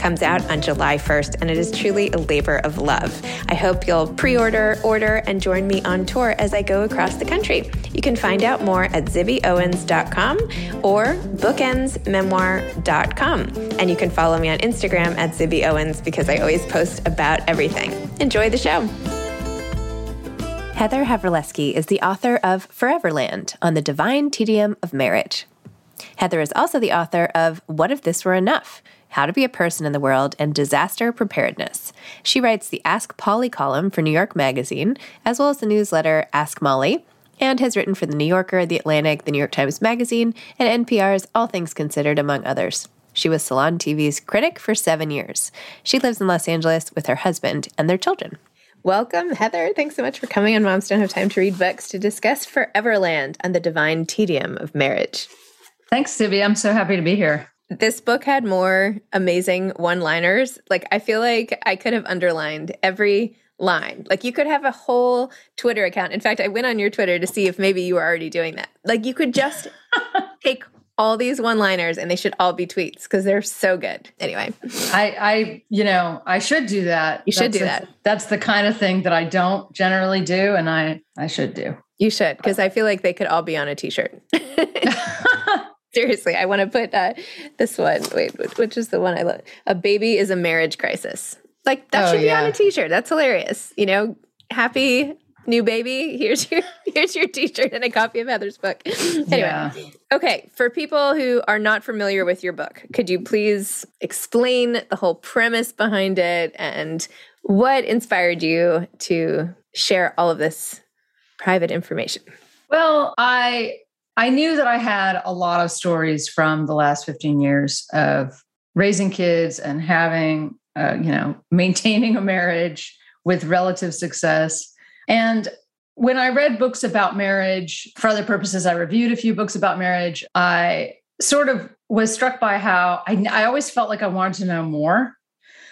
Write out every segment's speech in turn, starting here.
comes out on July 1st, and it is truly a labor of love. I hope you'll pre order, order, and join me on tour as I go across the country. You can find out more at zibbyowens.com or bookendsmemoir.com. And you can follow me on Instagram at zibbyowens because I always post about everything. Enjoy the show. Heather Havrilesky is the author of Foreverland on the divine tedium of marriage. Heather is also the author of What If This Were Enough? How to Be a Person in the World, and Disaster Preparedness. She writes the Ask Polly column for New York Magazine, as well as the newsletter Ask Molly, and has written for The New Yorker, The Atlantic, The New York Times Magazine, and NPR's All Things Considered, among others. She was Salon TV's critic for seven years. She lives in Los Angeles with her husband and their children. Welcome, Heather. Thanks so much for coming on Moms Don't Have Time to Read Books to discuss Foreverland and the divine tedium of marriage. Thanks, Zibby. I'm so happy to be here this book had more amazing one liners. Like, I feel like I could have underlined every line. Like, you could have a whole Twitter account. In fact, I went on your Twitter to see if maybe you were already doing that. Like, you could just take all these one liners and they should all be tweets because they're so good. Anyway, I, I, you know, I should do that. You should that's do that. That's the kind of thing that I don't generally do, and I, I should do. You should because I feel like they could all be on a t-shirt. Seriously, I want to put uh, this one. Wait, which is the one I love? A baby is a marriage crisis. Like that oh, should be yeah. on a T-shirt. That's hilarious. You know, happy new baby. Here's your here's your T-shirt and a copy of Heather's book. anyway, yeah. okay. For people who are not familiar with your book, could you please explain the whole premise behind it and what inspired you to share all of this private information? Well, I I knew that I had a lot of stories from the last 15 years of raising kids and having, uh, you know, maintaining a marriage with relative success. And when I read books about marriage for other purposes, I reviewed a few books about marriage. I sort of was struck by how I, I always felt like I wanted to know more.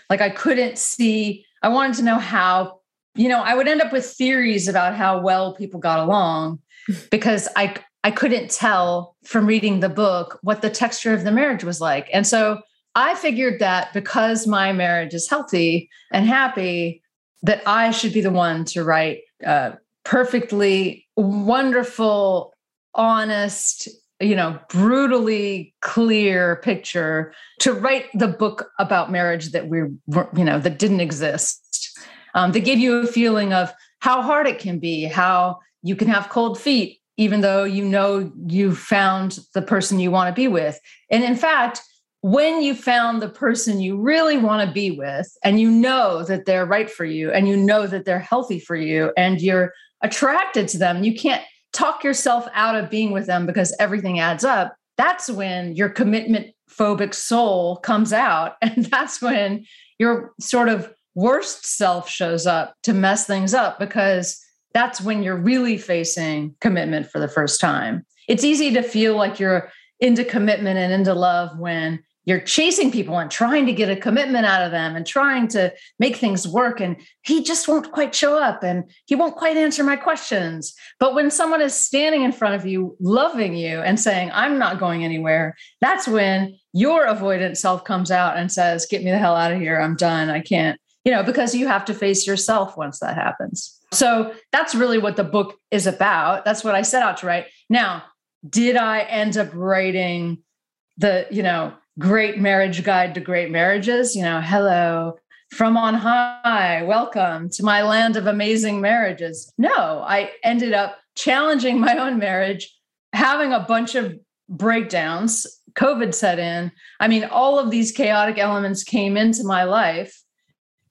Like I couldn't see, I wanted to know how, you know, I would end up with theories about how well people got along because I I couldn't tell from reading the book what the texture of the marriage was like. And so I figured that because my marriage is healthy and happy, that I should be the one to write a perfectly wonderful, honest, you know, brutally clear picture to write the book about marriage that we, you know, that didn't exist. Um, that gave you a feeling of how hard it can be, how you can have cold feet, even though you know you found the person you want to be with. And in fact, when you found the person you really want to be with, and you know that they're right for you, and you know that they're healthy for you, and you're attracted to them, you can't talk yourself out of being with them because everything adds up. That's when your commitment phobic soul comes out. And that's when your sort of worst self shows up to mess things up because that's when you're really facing commitment for the first time. It's easy to feel like you're into commitment and into love when you're chasing people and trying to get a commitment out of them and trying to make things work and he just won't quite show up and he won't quite answer my questions. But when someone is standing in front of you loving you and saying i'm not going anywhere that's when your avoidant self comes out and says get me the hell out of here. I'm done. I can't you know because you have to face yourself once that happens so that's really what the book is about that's what i set out to write now did i end up writing the you know great marriage guide to great marriages. You know, hello from on high, welcome to my land of amazing marriages. No, I ended up challenging my own marriage, having a bunch of breakdowns. COVID set in. I mean, all of these chaotic elements came into my life.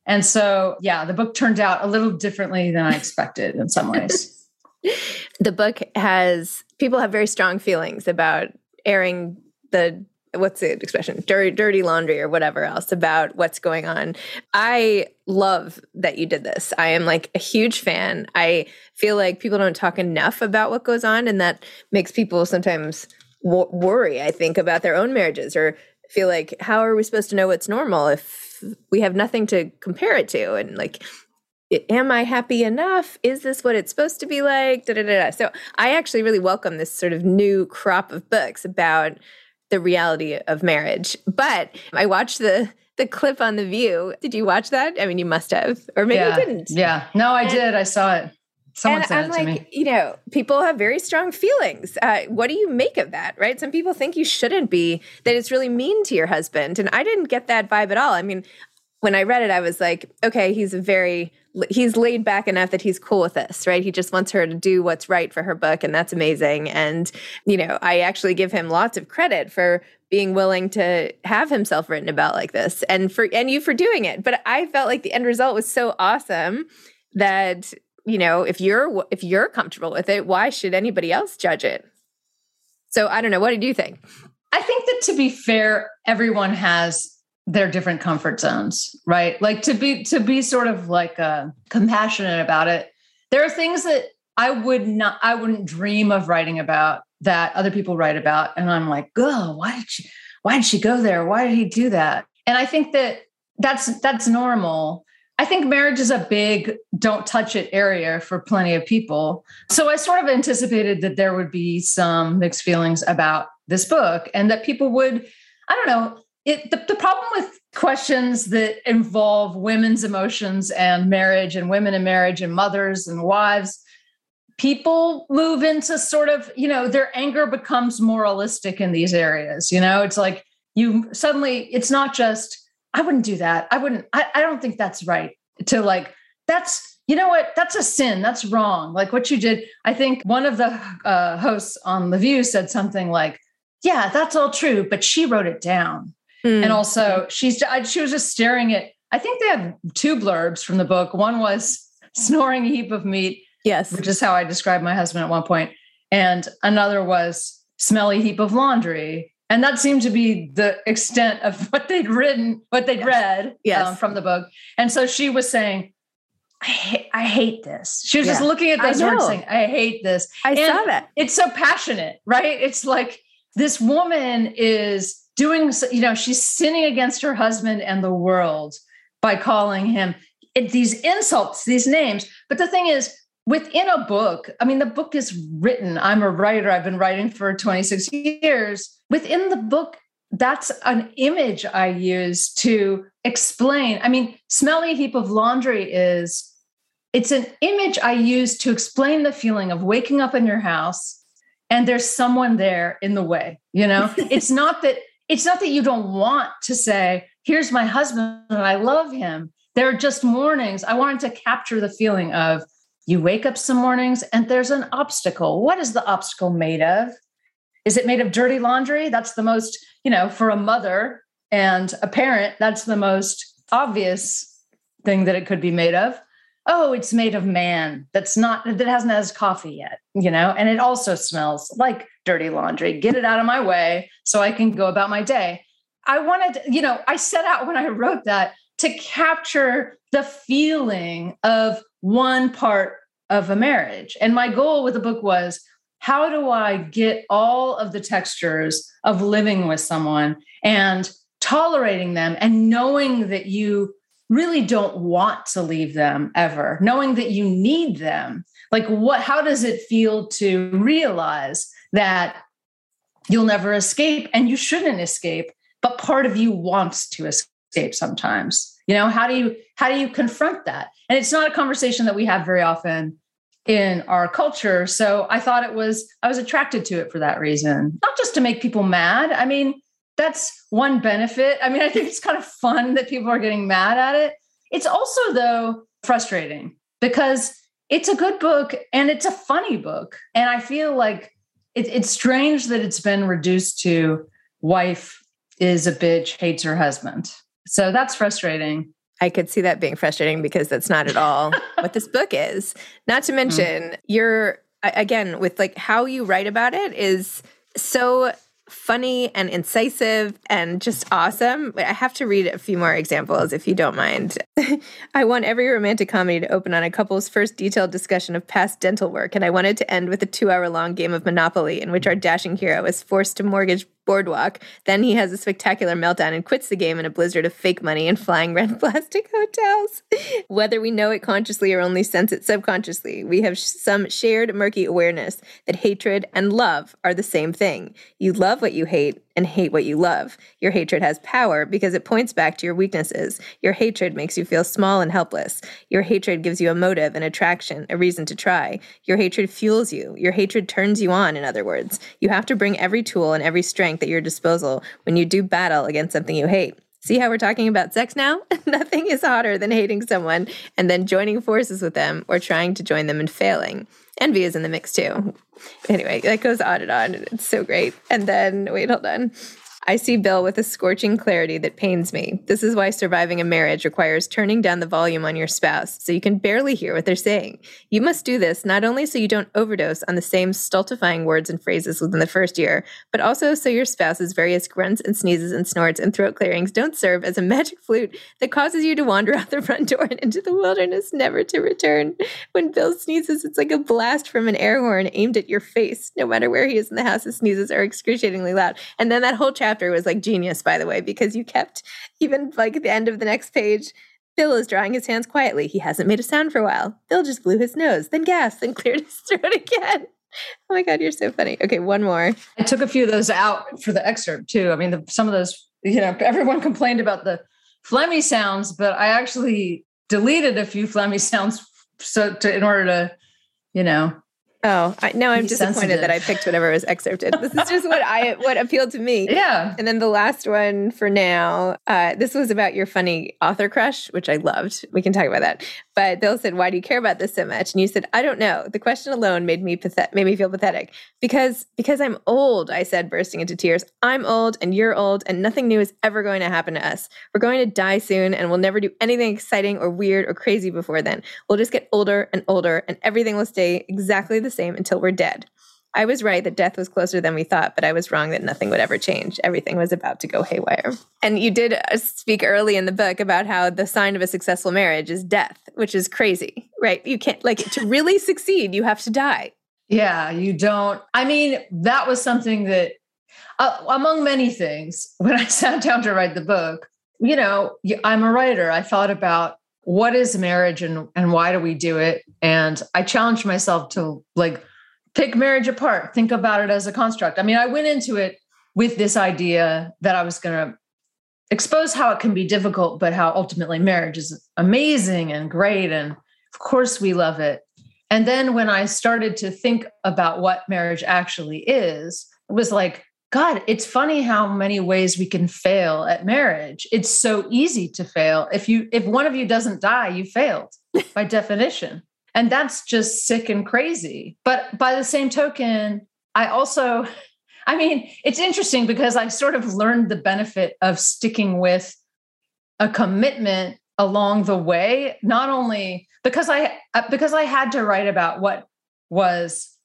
And so, yeah, the book turned out a little differently than I expected in some ways. the book has people have very strong feelings about airing the what's the expression? Dirty dirty laundry or whatever else about what's going on. I love that you did this. I am like a huge fan. I feel like people don't talk enough about what goes on and that makes people sometimes w- worry i think about their own marriages or feel like how are we supposed to know what's normal if we have nothing to compare it to and like am I happy enough? Is this what it's supposed to be like? Da, da, da, so I actually really welcome this sort of new crop of books about the reality of marriage. But I watched the the clip on the View. Did you watch that? I mean, you must have, or maybe yeah. you didn't. Yeah, no, I and, did. I saw it. Someone and sent I'm it to like, me. You know, people have very strong feelings. Uh, what do you make of that? Right? Some people think you shouldn't be. That it's really mean to your husband, and I didn't get that vibe at all. I mean, when I read it, I was like, okay, he's a very he's laid back enough that he's cool with this, right? He just wants her to do what's right for her book, and that's amazing. And you know, I actually give him lots of credit for being willing to have himself written about like this, and for and you for doing it. But I felt like the end result was so awesome that you know, if you're if you're comfortable with it, why should anybody else judge it? So I don't know. What did you think? I think that to be fair, everyone has their different comfort zones, right? Like to be to be sort of like uh, compassionate about it. There are things that I would not, I wouldn't dream of writing about that other people write about, and I'm like, oh, why did she, why did she go there? Why did he do that? And I think that that's that's normal. I think marriage is a big don't touch it area for plenty of people. So I sort of anticipated that there would be some mixed feelings about this book and that people would, I don't know, it, the, the problem with questions that involve women's emotions and marriage and women in marriage and mothers and wives people move into sort of you know their anger becomes moralistic in these areas you know it's like you suddenly it's not just i wouldn't do that i wouldn't i, I don't think that's right to like that's you know what that's a sin that's wrong like what you did i think one of the uh, hosts on the view said something like yeah that's all true but she wrote it down Mm. And also, she's I, she was just staring at. I think they had two blurbs from the book. One was snoring a heap of meat. Yes, which is how I described my husband at one point. point, and another was smelly heap of laundry. And that seemed to be the extent of what they'd written, what they'd yes. read yes. Um, from the book. And so she was saying, I hate, I hate this. She was yeah. just looking at those words saying, I hate this. I and saw that. It's so passionate, right? It's like this woman is doing, you know, she's sinning against her husband and the world by calling him these insults, these names. But the thing is, within a book, I mean, the book is written. I'm a writer, I've been writing for 26 years. Within the book, that's an image I use to explain. I mean, smelly heap of laundry is it's an image I use to explain the feeling of waking up in your house and there's someone there in the way, you know? it's not that it's not that you don't want to say, here's my husband and I love him. There are just mornings. I wanted to capture the feeling of you wake up some mornings and there's an obstacle. What is the obstacle made of? Is it made of dirty laundry? That's the most, you know, for a mother and a parent, that's the most obvious thing that it could be made of. Oh, it's made of man that's not, that hasn't had his coffee yet, you know, and it also smells like dirty laundry. Get it out of my way so I can go about my day. I wanted, you know, I set out when I wrote that to capture the feeling of one part of a marriage. And my goal with the book was how do I get all of the textures of living with someone and tolerating them and knowing that you really don't want to leave them ever, knowing that you need them? Like, what, how does it feel to realize that you'll never escape and you shouldn't escape, but part of you wants to escape sometimes? You know, how do you, how do you confront that? And it's not a conversation that we have very often in our culture. So I thought it was, I was attracted to it for that reason, not just to make people mad. I mean, that's one benefit. I mean, I think it's kind of fun that people are getting mad at it. It's also, though, frustrating because it's a good book and it's a funny book. And I feel like it, it's strange that it's been reduced to wife is a bitch, hates her husband. So that's frustrating. I could see that being frustrating because that's not at all what this book is. Not to mm. mention, mm. you're again with like how you write about it is so funny and incisive and just awesome. I have to read a few more examples if you don't mind. I want every romantic comedy to open on a couple's first detailed discussion of past dental work, and I wanted to end with a two hour long game of Monopoly in which our dashing hero is forced to mortgage boardwalk. Then he has a spectacular meltdown and quits the game in a blizzard of fake money and flying red plastic hotels. Whether we know it consciously or only sense it subconsciously, we have some shared murky awareness that hatred and love are the same thing. You love what you hate, and hate what you love. Your hatred has power because it points back to your weaknesses. Your hatred makes you feel small and helpless. Your hatred gives you a motive, an attraction, a reason to try. Your hatred fuels you. Your hatred turns you on, in other words. You have to bring every tool and every strength at your disposal when you do battle against something you hate. See how we're talking about sex now? Nothing is hotter than hating someone and then joining forces with them or trying to join them and failing. Envy is in the mix too. Anyway, that goes on and on. It's so great. And then, wait, hold on. I see Bill with a scorching clarity that pains me. This is why surviving a marriage requires turning down the volume on your spouse so you can barely hear what they're saying. You must do this not only so you don't overdose on the same stultifying words and phrases within the first year, but also so your spouse's various grunts and sneezes and snorts and throat clearings don't serve as a magic flute that causes you to wander out the front door and into the wilderness, never to return. When Bill sneezes, it's like a blast from an air horn aimed at your face, no matter where he is in the house. His sneezes are excruciatingly loud. And then that whole chapter chapter was like genius, by the way, because you kept even like at the end of the next page. Bill is drawing his hands quietly. He hasn't made a sound for a while. Bill just blew his nose, then gasped, then cleared his throat again. Oh my God, you're so funny. Okay, one more. I took a few of those out for the excerpt too. I mean, the, some of those, you know, everyone complained about the phlegmy sounds, but I actually deleted a few phlegmy sounds so to in order to, you know, Oh, I, no, I'm disappointed sensitive. that I picked whatever was excerpted. This is just what I what appealed to me. Yeah. And then the last one for now, uh, this was about your funny author crush, which I loved. We can talk about that. But Bill said, "Why do you care about this so much?" And you said, "I don't know." The question alone made me pathet- made me feel pathetic because because I'm old. I said, bursting into tears. I'm old, and you're old, and nothing new is ever going to happen to us. We're going to die soon, and we'll never do anything exciting or weird or crazy before then. We'll just get older and older, and everything will stay exactly the same until we're dead. I was right that death was closer than we thought, but I was wrong that nothing would ever change. Everything was about to go haywire. And you did uh, speak early in the book about how the sign of a successful marriage is death, which is crazy, right? You can't, like, to really succeed, you have to die. Yeah, you don't. I mean, that was something that, uh, among many things, when I sat down to write the book, you know, I'm a writer. I thought about what is marriage and, and why do we do it? And I challenged myself to like pick marriage apart, think about it as a construct. I mean, I went into it with this idea that I was going to expose how it can be difficult, but how ultimately marriage is amazing and great. And of course, we love it. And then when I started to think about what marriage actually is, it was like, God, it's funny how many ways we can fail at marriage. It's so easy to fail. If you if one of you doesn't die, you failed by definition. And that's just sick and crazy. But by the same token, I also I mean, it's interesting because I sort of learned the benefit of sticking with a commitment along the way, not only because I uh, because I had to write about what was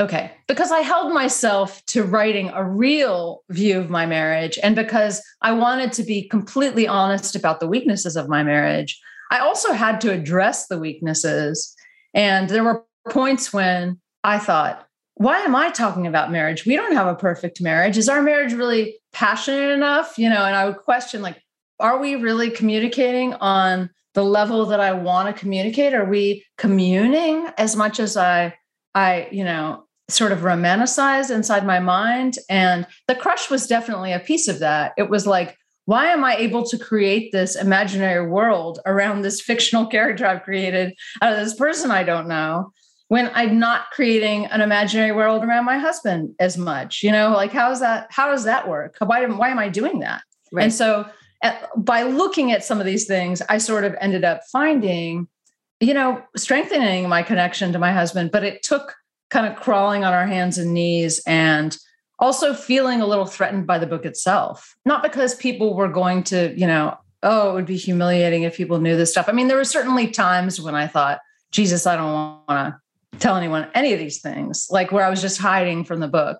okay, because I held myself to writing a real view of my marriage and because I wanted to be completely honest about the weaknesses of my marriage. I also had to address the weaknesses and there were points when I thought, why am I talking about marriage? We don't have a perfect marriage. Is our marriage really passionate enough? You know, and I would question like, are we really communicating on the level that I want to communicate? Are we communing as much as I, I, you know, sort of romanticize inside my mind? And the crush was definitely a piece of that. It was like, why am I able to create this imaginary world around this fictional character I've created out of this person I don't know? when I'm not creating an imaginary world around my husband as much. You know, like how's that? How does that work? Why, why am I doing that? Right. And so at, by looking at some of these things, I sort of ended up finding, you know, strengthening my connection to my husband. But it took kind of crawling on our hands and knees and also feeling a little threatened by the book itself. Not because people were going to, you know, oh, it would be humiliating if people knew this stuff. I mean, there were certainly times when I thought, Jesus, I don't want to tell anyone any of these things, like where I was just hiding from the book.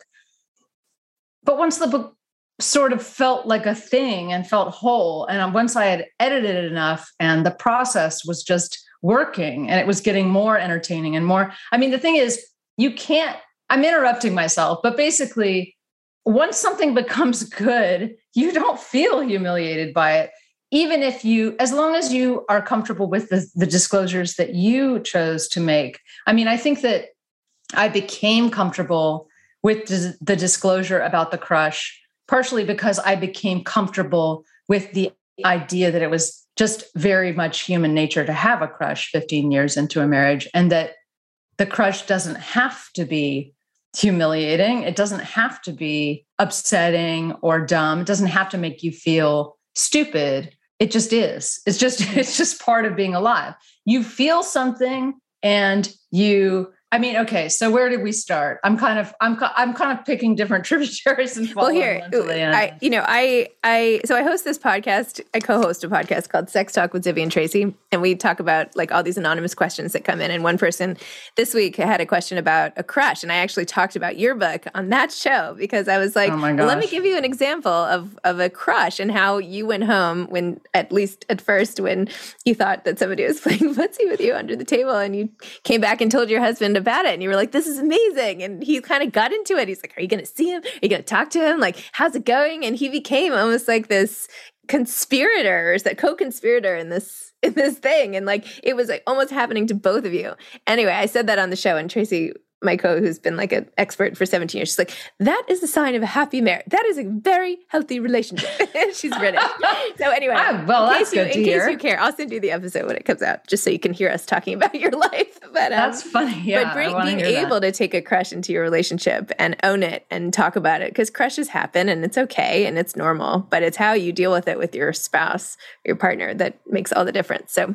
But once the book sort of felt like a thing and felt whole. And once I had edited it enough and the process was just working and it was getting more entertaining and more. I mean, the thing is, you can't, I'm interrupting myself, but basically, once something becomes good, you don't feel humiliated by it. Even if you, as long as you are comfortable with the, the disclosures that you chose to make. I mean, I think that I became comfortable with the disclosure about the crush partially because I became comfortable with the idea that it was just very much human nature to have a crush 15 years into a marriage and that the crush doesn't have to be humiliating. It doesn't have to be upsetting or dumb. It doesn't have to make you feel stupid. It just is. It's just it's just part of being alive. You feel something and you I mean, okay, so where did we start? I'm kind of I'm I'm kind of picking different tributaries and well, here, I you know I I so I host this podcast. I co-host a podcast called Sex Talk with Zibby and Tracy, and we talk about like all these anonymous questions that come in. And one person this week had a question about a crush, and I actually talked about your book on that show because I was like, oh well, let me give you an example of of a crush and how you went home when at least at first when you thought that somebody was playing footsie with you under the table, and you came back and told your husband about it and you were like, this is amazing. And he kind of got into it. He's like, are you going to see him? Are you going to talk to him? Like, how's it going? And he became almost like this conspirator or that co-conspirator in this in this thing and like it was like almost happening to both of you anyway i said that on the show and tracy Michael, who's been like an expert for 17 years, she's like, that is the sign of a happy marriage. That is a very healthy relationship. she's British. So anyway, oh, well, in, case you, in case you care, I'll send you the episode when it comes out, just so you can hear us talking about your life. But um, that's funny. Yeah, but bring, being able that. to take a crush into your relationship and own it and talk about it, because crushes happen and it's okay and it's normal, but it's how you deal with it with your spouse, your partner, that makes all the difference. So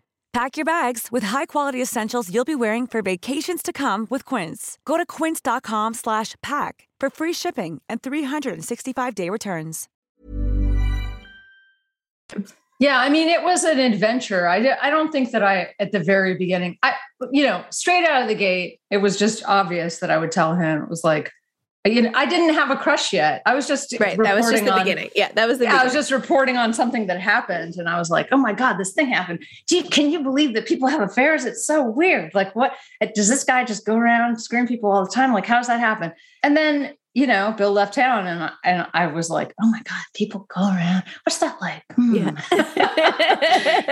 Pack your bags with high-quality essentials you'll be wearing for vacations to come with Quince. Go to quince.com slash pack for free shipping and 365-day returns. Yeah, I mean, it was an adventure. I, I don't think that I, at the very beginning, I, you know, straight out of the gate, it was just obvious that I would tell him, it was like, you know, I didn't have a crush yet. I was just right. That was just the on, beginning. Yeah, that was the. Yeah, I was just reporting on something that happened, and I was like, "Oh my god, this thing happened! Can you believe that people have affairs? It's so weird. Like, what does this guy just go around scream people all the time? Like, how does that happen?" And then you know, Bill left town, and I, and I was like, "Oh my god, people go around. What's that like? Hmm. Yeah.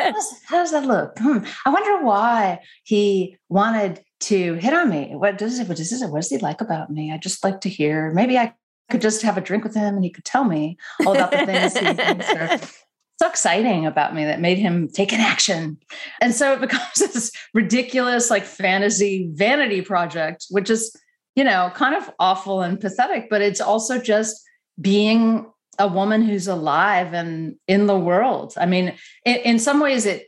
how, does, how, does, that look? Hmm. I wonder why he wanted to hit on me. What does it? What does it? What does he like about me? I just like to hear. Maybe I could just have a drink with him, and he could tell me all about the things he thinks are so exciting about me that made him take an action. And so it becomes this ridiculous, like fantasy vanity project, which is you know, kind of awful and pathetic, but it's also just being a woman who's alive and in the world. I mean, in, in some ways, it,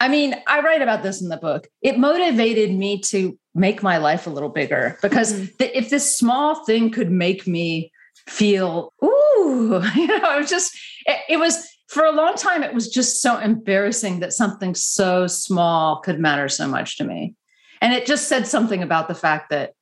I mean, I write about this in the book. It motivated me to make my life a little bigger because mm-hmm. the, if this small thing could make me feel, ooh, you know, it was just, it, it was, for a long time, it was just so embarrassing that something so small could matter so much to me. And it just said something about the fact that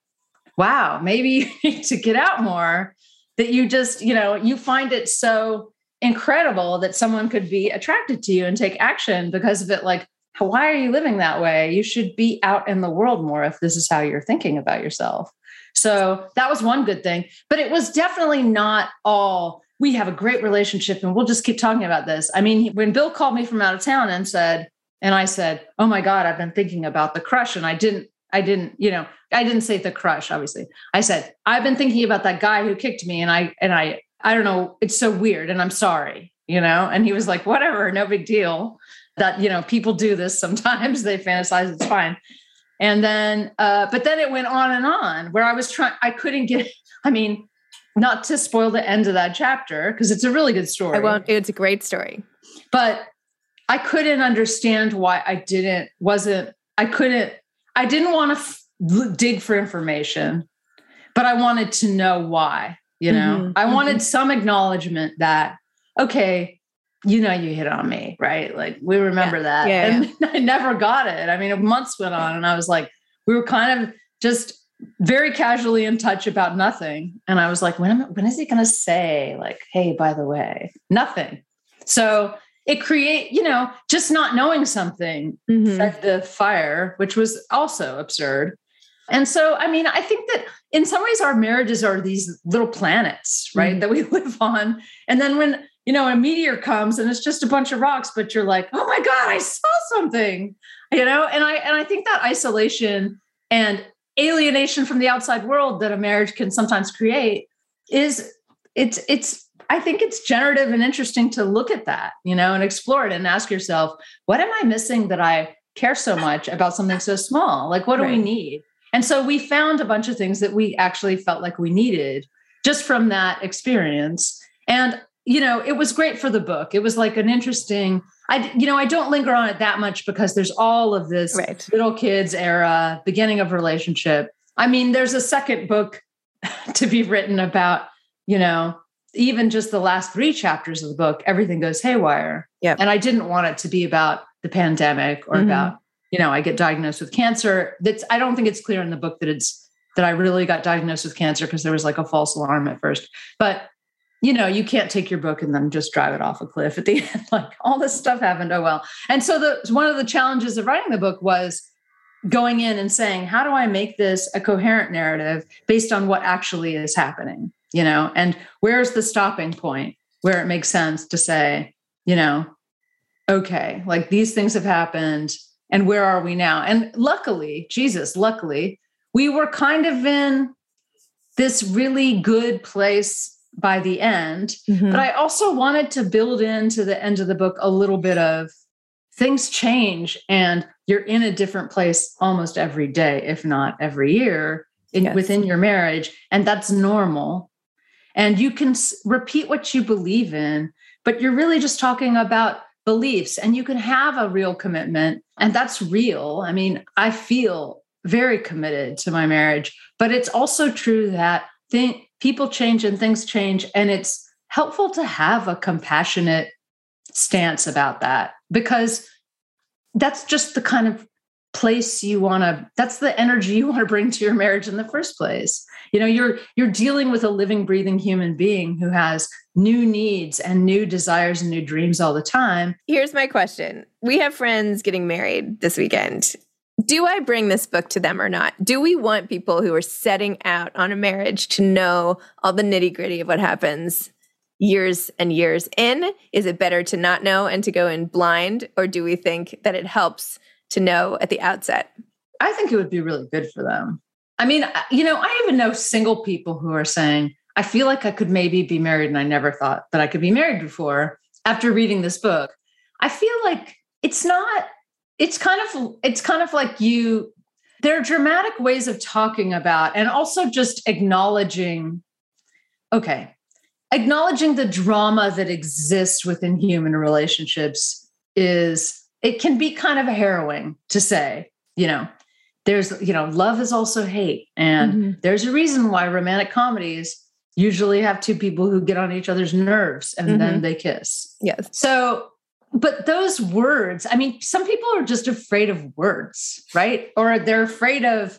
wow, maybe you need to get out more, that you just, you know, you find it so incredible that someone could be attracted to you and take action because of it. Like, why are you living that way? You should be out in the world more if this is how you're thinking about yourself. So that was one good thing. But it was definitely not all we have a great relationship and we'll just keep talking about this. I mean, when Bill called me from out of town and said, and I said, Oh my God, I've been thinking about the crush. And I didn't I didn't, you know, I didn't say the crush, obviously. I said, I've been thinking about that guy who kicked me and I and I I don't know, it's so weird and I'm sorry, you know? And he was like, whatever, no big deal. That, you know, people do this sometimes, they fantasize, it's fine. And then uh, but then it went on and on where I was trying, I couldn't get, I mean, not to spoil the end of that chapter, because it's a really good story. I won't, it's a great story. But I couldn't understand why I didn't, wasn't, I couldn't I didn't want to f- dig for information, but I wanted to know why. You know, mm-hmm. I wanted mm-hmm. some acknowledgement that, okay, you know, you hit on me, right? Like we remember yeah. that. Yeah, and yeah. I never got it. I mean, months went on and I was like, we were kind of just very casually in touch about nothing. And I was like, when, am, when is he going to say, like, hey, by the way, nothing? So it create you know just not knowing something mm-hmm. fed the fire which was also absurd and so i mean i think that in some ways our marriages are these little planets right mm-hmm. that we live on and then when you know a meteor comes and it's just a bunch of rocks but you're like oh my god i saw something you know and i and i think that isolation and alienation from the outside world that a marriage can sometimes create is it's it's I think it's generative and interesting to look at that, you know, and explore it and ask yourself, what am I missing that I care so much about something so small? Like, what do right. we need? And so we found a bunch of things that we actually felt like we needed just from that experience. And, you know, it was great for the book. It was like an interesting, I, you know, I don't linger on it that much because there's all of this right. little kids era, beginning of relationship. I mean, there's a second book to be written about, you know, even just the last three chapters of the book, everything goes haywire. Yeah. And I didn't want it to be about the pandemic or mm-hmm. about, you know, I get diagnosed with cancer. That's I don't think it's clear in the book that it's that I really got diagnosed with cancer because there was like a false alarm at first. But you know, you can't take your book and then just drive it off a cliff at the end. Like all this stuff happened. Oh well. And so the one of the challenges of writing the book was going in and saying, how do I make this a coherent narrative based on what actually is happening? You know and where's the stopping point where it makes sense to say, you know, okay, like these things have happened and where are we now? And luckily, Jesus, luckily, we were kind of in this really good place by the end. Mm-hmm. But I also wanted to build into the end of the book a little bit of things change and you're in a different place almost every day, if not every year in, yes. within your marriage. And that's normal. And you can s- repeat what you believe in, but you're really just talking about beliefs and you can have a real commitment and that's real. I mean, I feel very committed to my marriage, but it's also true that people change and things change and it's helpful to have a compassionate stance about that because that's just the kind of place you want to that's the energy you want to bring to your marriage in the first place you know you're you're dealing with a living breathing human being who has new needs and new desires and new dreams all the time here's my question we have friends getting married this weekend do I bring this book to them or not? Do we want people who are setting out on a marriage to know all the nitty gritty of what happens years and years in? Is it better to not know and to go in blind? Or do we think that it helps to know at the outset? I think it would be really good for them. I mean, you know, I even know single people who are saying, I feel like I could maybe be married and I never thought that I could be married before after reading this book. I feel like it's not, it's kind of, it's kind of like you, there are dramatic ways of talking about and also just acknowledging, okay, acknowledging the drama that exists within human relationships is it can be kind of harrowing to say, you know, there's, you know, love is also hate. And mm-hmm. there's a reason why romantic comedies usually have two people who get on each other's nerves and mm-hmm. then they kiss. Yes. So, but those words, I mean, some people are just afraid of words, right? Or they're afraid of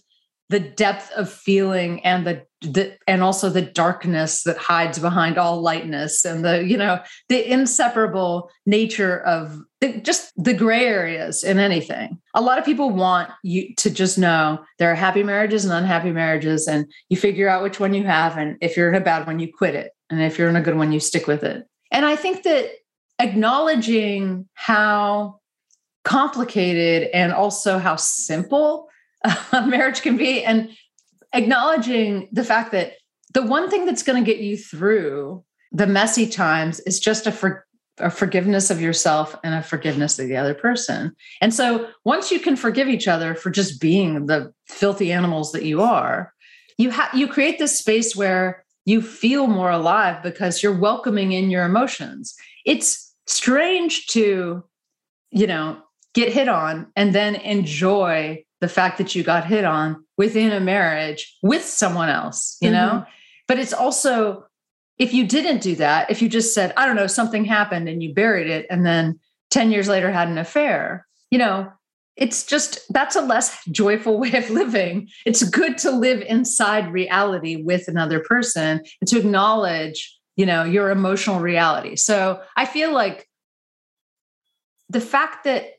the depth of feeling and the, the and also the darkness that hides behind all lightness and the you know the inseparable nature of the, just the gray areas in anything. A lot of people want you to just know there are happy marriages and unhappy marriages and you figure out which one you have and if you're in a bad one you quit it and if you're in a good one you stick with it. And i think that acknowledging how complicated and also how simple marriage can be and acknowledging the fact that the one thing that's going to get you through the messy times is just a, for, a forgiveness of yourself and a forgiveness of the other person. And so once you can forgive each other for just being the filthy animals that you are, you have you create this space where you feel more alive because you're welcoming in your emotions. It's strange to, you know, get hit on and then enjoy the fact that you got hit on within a marriage with someone else, you mm-hmm. know? But it's also, if you didn't do that, if you just said, I don't know, something happened and you buried it and then 10 years later had an affair, you know, it's just that's a less joyful way of living. It's good to live inside reality with another person and to acknowledge, you know, your emotional reality. So I feel like the fact that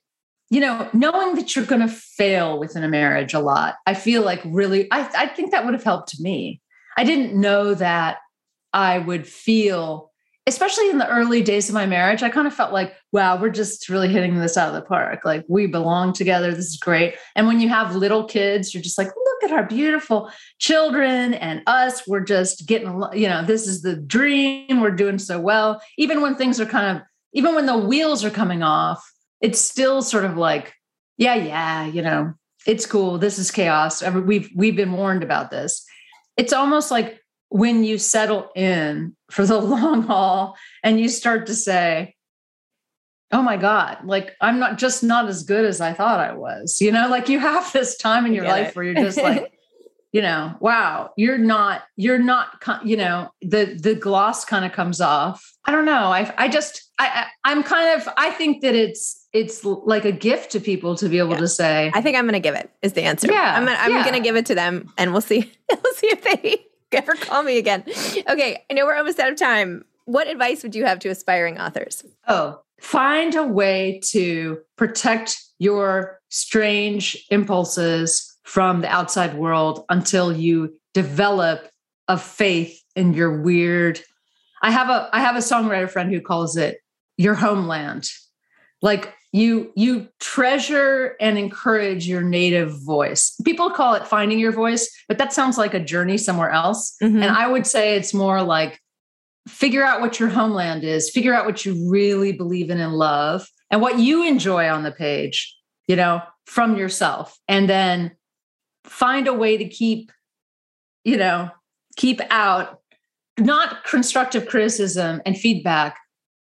you know, knowing that you're going to fail within a marriage a lot, I feel like really, I, I think that would have helped me. I didn't know that I would feel, especially in the early days of my marriage, I kind of felt like, wow, we're just really hitting this out of the park. Like we belong together. This is great. And when you have little kids, you're just like, look at our beautiful children and us. We're just getting, you know, this is the dream. We're doing so well. Even when things are kind of, even when the wheels are coming off, it's still sort of like, yeah, yeah, you know, it's cool. This is chaos. I mean, we've we've been warned about this. It's almost like when you settle in for the long haul and you start to say, oh my god like i'm not just not as good as i thought i was you know like you have this time in your life it. where you're just like you know wow you're not you're not you know the the gloss kind of comes off i don't know i i just i, I am kind of i think that it's it's like a gift to people to be able yeah. to say. I think I'm going to give it is the answer. Yeah, I'm, gonna, I'm yeah. going to give it to them, and we'll see. we'll see if they ever call me again. Okay, I know we're almost out of time. What advice would you have to aspiring authors? Oh, find a way to protect your strange impulses from the outside world until you develop a faith in your weird I have a I have a songwriter friend who calls it your homeland. Like you you treasure and encourage your native voice. People call it finding your voice, but that sounds like a journey somewhere else. Mhm. And I would say it's more like figure out what your homeland is, figure out what you really believe in and love, and what you enjoy on the page, you know, from yourself. And then find a way to keep, you know, keep out not constructive criticism and feedback,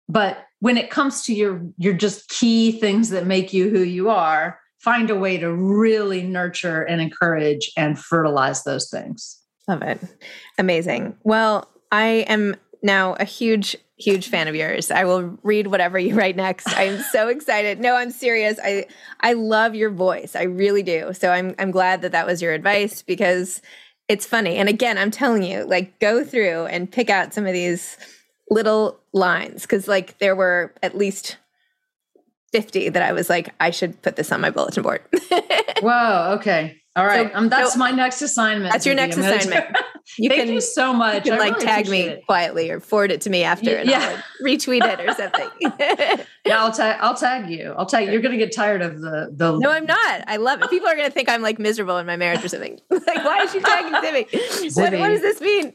but when it comes to your your just key things that make you who you are, find a way to really nurture and encourage and fertilize those things. Love it. Amazing. Well, I am now a huge, huge fan of yours. I will read whatever you write next. I'm so excited. No, I'm serious. I I love your voice. I really do. So I'm I'm glad that that was your advice because it's funny. And again, I'm telling you, like go through and pick out some of these little lines because like there were at least 50 that I was like, I should put this on my bulletin board. Whoa. Okay. All right. So- um, that's so- my next assignment. That's your Zibby. next assignment. You Thank can- you so much. You can I like really tag me it. quietly or forward it to me after and Yeah. I'll like, retweet it or something. Yeah, I'll tag. I'll tag you. I'll tag. you. You're gonna get tired of the the. no, I'm not. I love it. People are going to think I'm like miserable in my marriage or something. like, why is she tagging Zibby? What, what does this mean?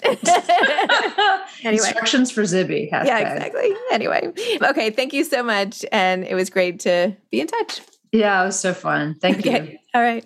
anyway. Instructions for Zibby. Yeah, exactly. Anyway, okay. Thank you so much. And it was great to be in touch. Yeah, it was so fun. Thank you. All right.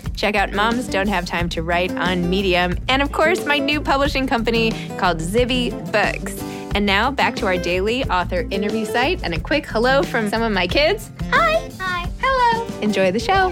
Check out Moms Don't Have Time to Write on Medium. And of course, my new publishing company called Zibby Books. And now back to our daily author interview site and a quick hello from some of my kids. Hi. Hi. Hello. Enjoy the show.